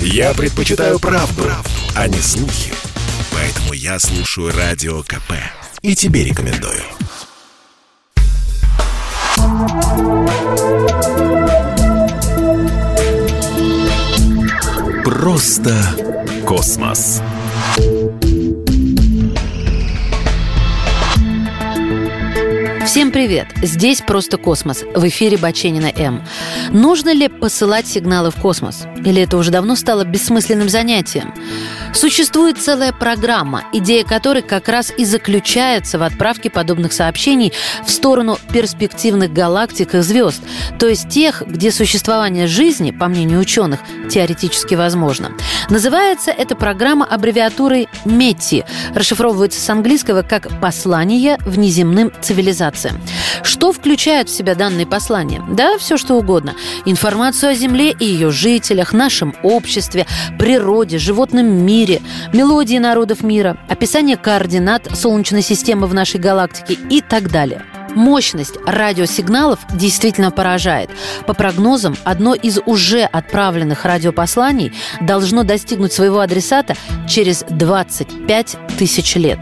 Я предпочитаю правду, правду, а не слухи. Поэтому я слушаю Радио КП. И тебе рекомендую. Просто космос. Всем привет! Здесь «Просто космос». В эфире Баченина М. Нужно ли посылать сигналы в космос? Или это уже давно стало бессмысленным занятием? Существует целая программа, идея которой как раз и заключается в отправке подобных сообщений в сторону перспективных галактик и звезд, то есть тех, где существование жизни, по мнению ученых, теоретически возможно. Называется эта программа аббревиатурой METI, расшифровывается с английского как «послание внеземным цивилизациям». Что включают в себя данные послания? Да, все что угодно. Информацию о Земле и ее жителях, нашем обществе, природе, животном мире, мелодии народов мира, описание координат Солнечной системы в нашей галактике и так далее – Мощность радиосигналов действительно поражает. По прогнозам, одно из уже отправленных радиопосланий должно достигнуть своего адресата через 25 тысяч лет.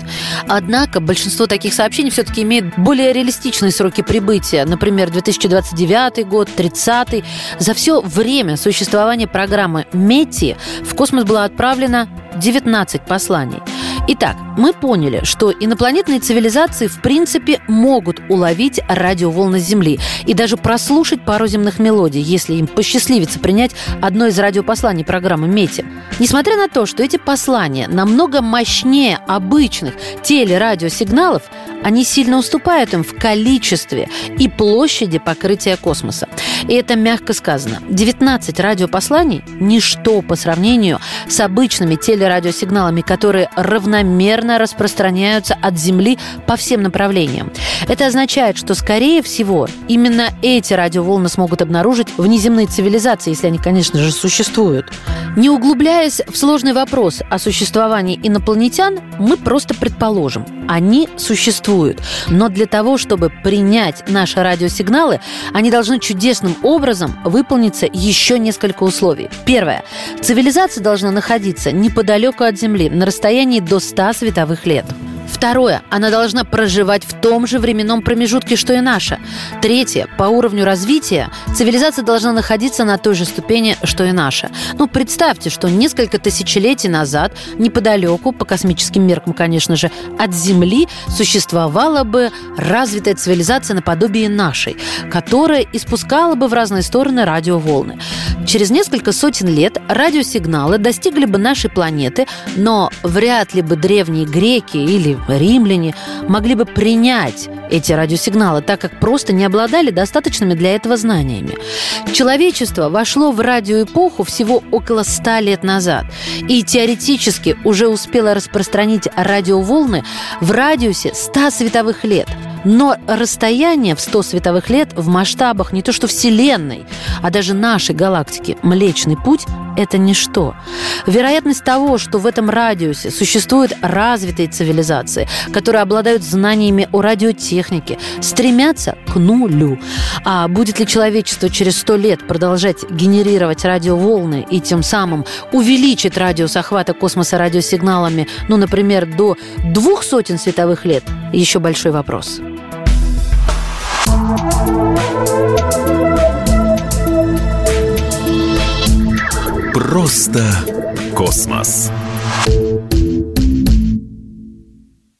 Однако большинство таких сообщений все-таки имеет более реалистичные сроки прибытия. Например, 2029 год, 30 За все время существования программы «Мети» в космос было отправлено 19 посланий. Итак, мы поняли, что инопланетные цивилизации в принципе могут уловить радиоволны Земли и даже прослушать пару земных мелодий, если им посчастливится принять одно из радиопосланий программы «Мети». Несмотря на то, что эти послания намного мощнее обычных телерадиосигналов, они сильно уступают им в количестве и площади покрытия космоса. И это мягко сказано. 19 радиопосланий – ничто по сравнению с обычными телерадиосигналами, которые равномерно распространяются от Земли по всем направлениям. Это означает, что, скорее всего, именно эти радиоволны смогут обнаружить внеземные цивилизации, если они, конечно же, существуют. Не углубляясь в сложный вопрос о существовании инопланетян, мы просто предположим, они существуют. Но для того, чтобы принять наши радиосигналы, они должны чудесным образом выполниться еще несколько условий. Первое. Цивилизация должна находиться неподалеку от Земли, на расстоянии до 100 световых лет. Второе. Она должна проживать в том же временном промежутке, что и наша. Третье. По уровню развития цивилизация должна находиться на той же ступени, что и наша. Ну, представьте, что несколько тысячелетий назад, неподалеку, по космическим меркам, конечно же, от Земли существовала бы развитая цивилизация наподобие нашей, которая испускала бы в разные стороны радиоволны. Через несколько сотен лет радиосигналы достигли бы нашей планеты, но вряд ли бы древние греки или римляне могли бы принять эти радиосигналы, так как просто не обладали достаточными для этого знаниями. Человечество вошло в радиоэпоху всего около ста лет назад и теоретически уже успело распространить радиоволны в радиусе 100 световых лет – но расстояние в 100 световых лет в масштабах не то что Вселенной, а даже нашей галактики Млечный Путь – это ничто. Вероятность того, что в этом радиусе существуют развитые цивилизации, которые обладают знаниями о радиотехнике, стремятся к нулю. А будет ли человечество через сто лет продолжать генерировать радиоволны и тем самым увеличить радиус охвата космоса радиосигналами, ну, например, до двух сотен световых лет, еще большой вопрос. Просто космос.